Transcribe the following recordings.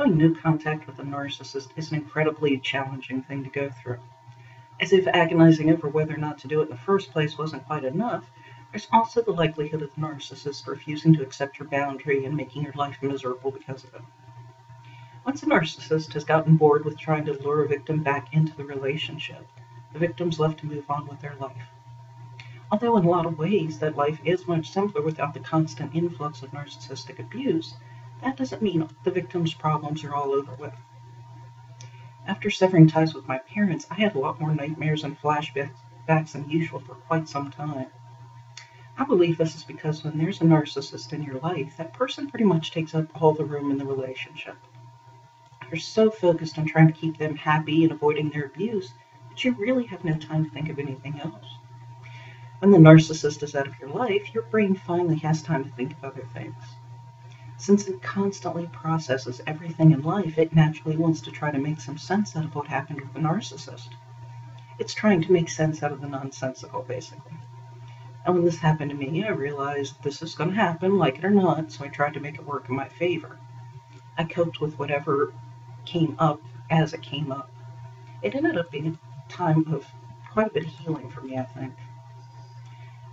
Going no contact with a narcissist is an incredibly challenging thing to go through. As if agonizing over whether or not to do it in the first place wasn't quite enough, there's also the likelihood of the narcissist refusing to accept your boundary and making your life miserable because of it. Once a narcissist has gotten bored with trying to lure a victim back into the relationship, the victim's left to move on with their life. Although in a lot of ways that life is much simpler without the constant influx of narcissistic abuse, that doesn't mean the victim's problems are all over with. After severing ties with my parents, I had a lot more nightmares and flashbacks than usual for quite some time. I believe this is because when there's a narcissist in your life, that person pretty much takes up all the room in the relationship. You're so focused on trying to keep them happy and avoiding their abuse that you really have no time to think of anything else. When the narcissist is out of your life, your brain finally has time to think of other things. Since it constantly processes everything in life, it naturally wants to try to make some sense out of what happened with the narcissist. It's trying to make sense out of the nonsensical, basically. And when this happened to me, I realized this is going to happen, like it or not, so I tried to make it work in my favor. I coped with whatever came up as it came up. It ended up being a time of quite a bit of healing for me, I think.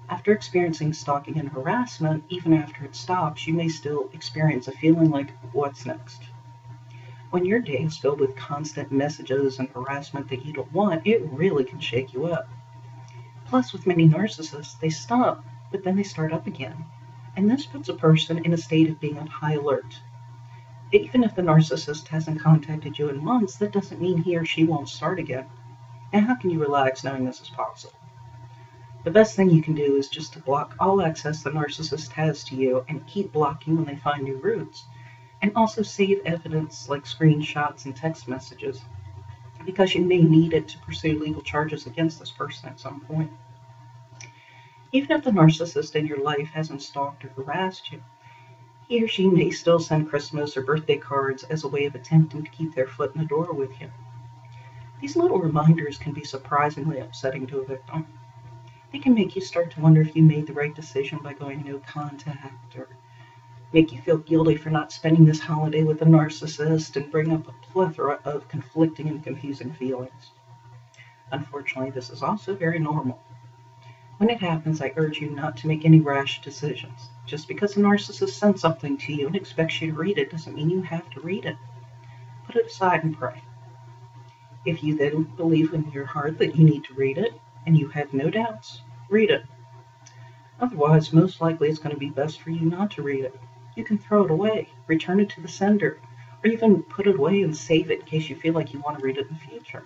After experiencing stalking and harassment, even after it stops, you may still experience a feeling like, what's next? When your day is filled with constant messages and harassment that you don't want, it really can shake you up. Plus, with many narcissists, they stop, but then they start up again. And this puts a person in a state of being on high alert. Even if the narcissist hasn't contacted you in months, that doesn't mean he or she won't start again. And how can you relax knowing this is possible? The best thing you can do is just to block all access the narcissist has to you and keep blocking when they find new routes. And also save evidence like screenshots and text messages because you may need it to pursue legal charges against this person at some point. Even if the narcissist in your life hasn't stalked or harassed you, he or she may still send Christmas or birthday cards as a way of attempting to keep their foot in the door with you. These little reminders can be surprisingly upsetting to a victim. They can make you start to wonder if you made the right decision by going no contact or make you feel guilty for not spending this holiday with a narcissist and bring up a plethora of conflicting and confusing feelings. Unfortunately, this is also very normal. When it happens, I urge you not to make any rash decisions. Just because a narcissist sends something to you and expects you to read it doesn't mean you have to read it. Put it aside and pray. If you then believe in your heart that you need to read it, and you have no doubts, read it. Otherwise, most likely it's going to be best for you not to read it. You can throw it away, return it to the sender, or even put it away and save it in case you feel like you want to read it in the future.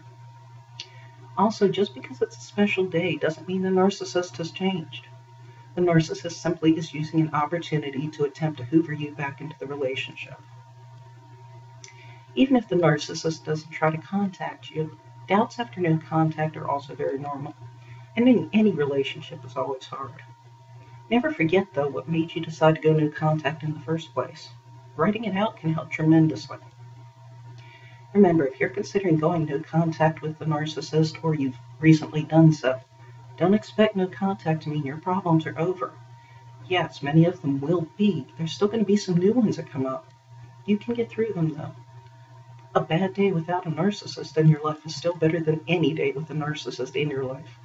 Also, just because it's a special day doesn't mean the narcissist has changed. The narcissist simply is using an opportunity to attempt to hoover you back into the relationship. Even if the narcissist doesn't try to contact you, doubts after no contact are also very normal. And in any relationship is always hard. Never forget, though, what made you decide to go no contact in the first place. Writing it out can help tremendously. Remember, if you're considering going no contact with the narcissist or you've recently done so, don't expect no contact to mean your problems are over. Yes, many of them will be. There's still going to be some new ones that come up. You can get through them, though. A bad day without a narcissist in your life is still better than any day with a narcissist in your life.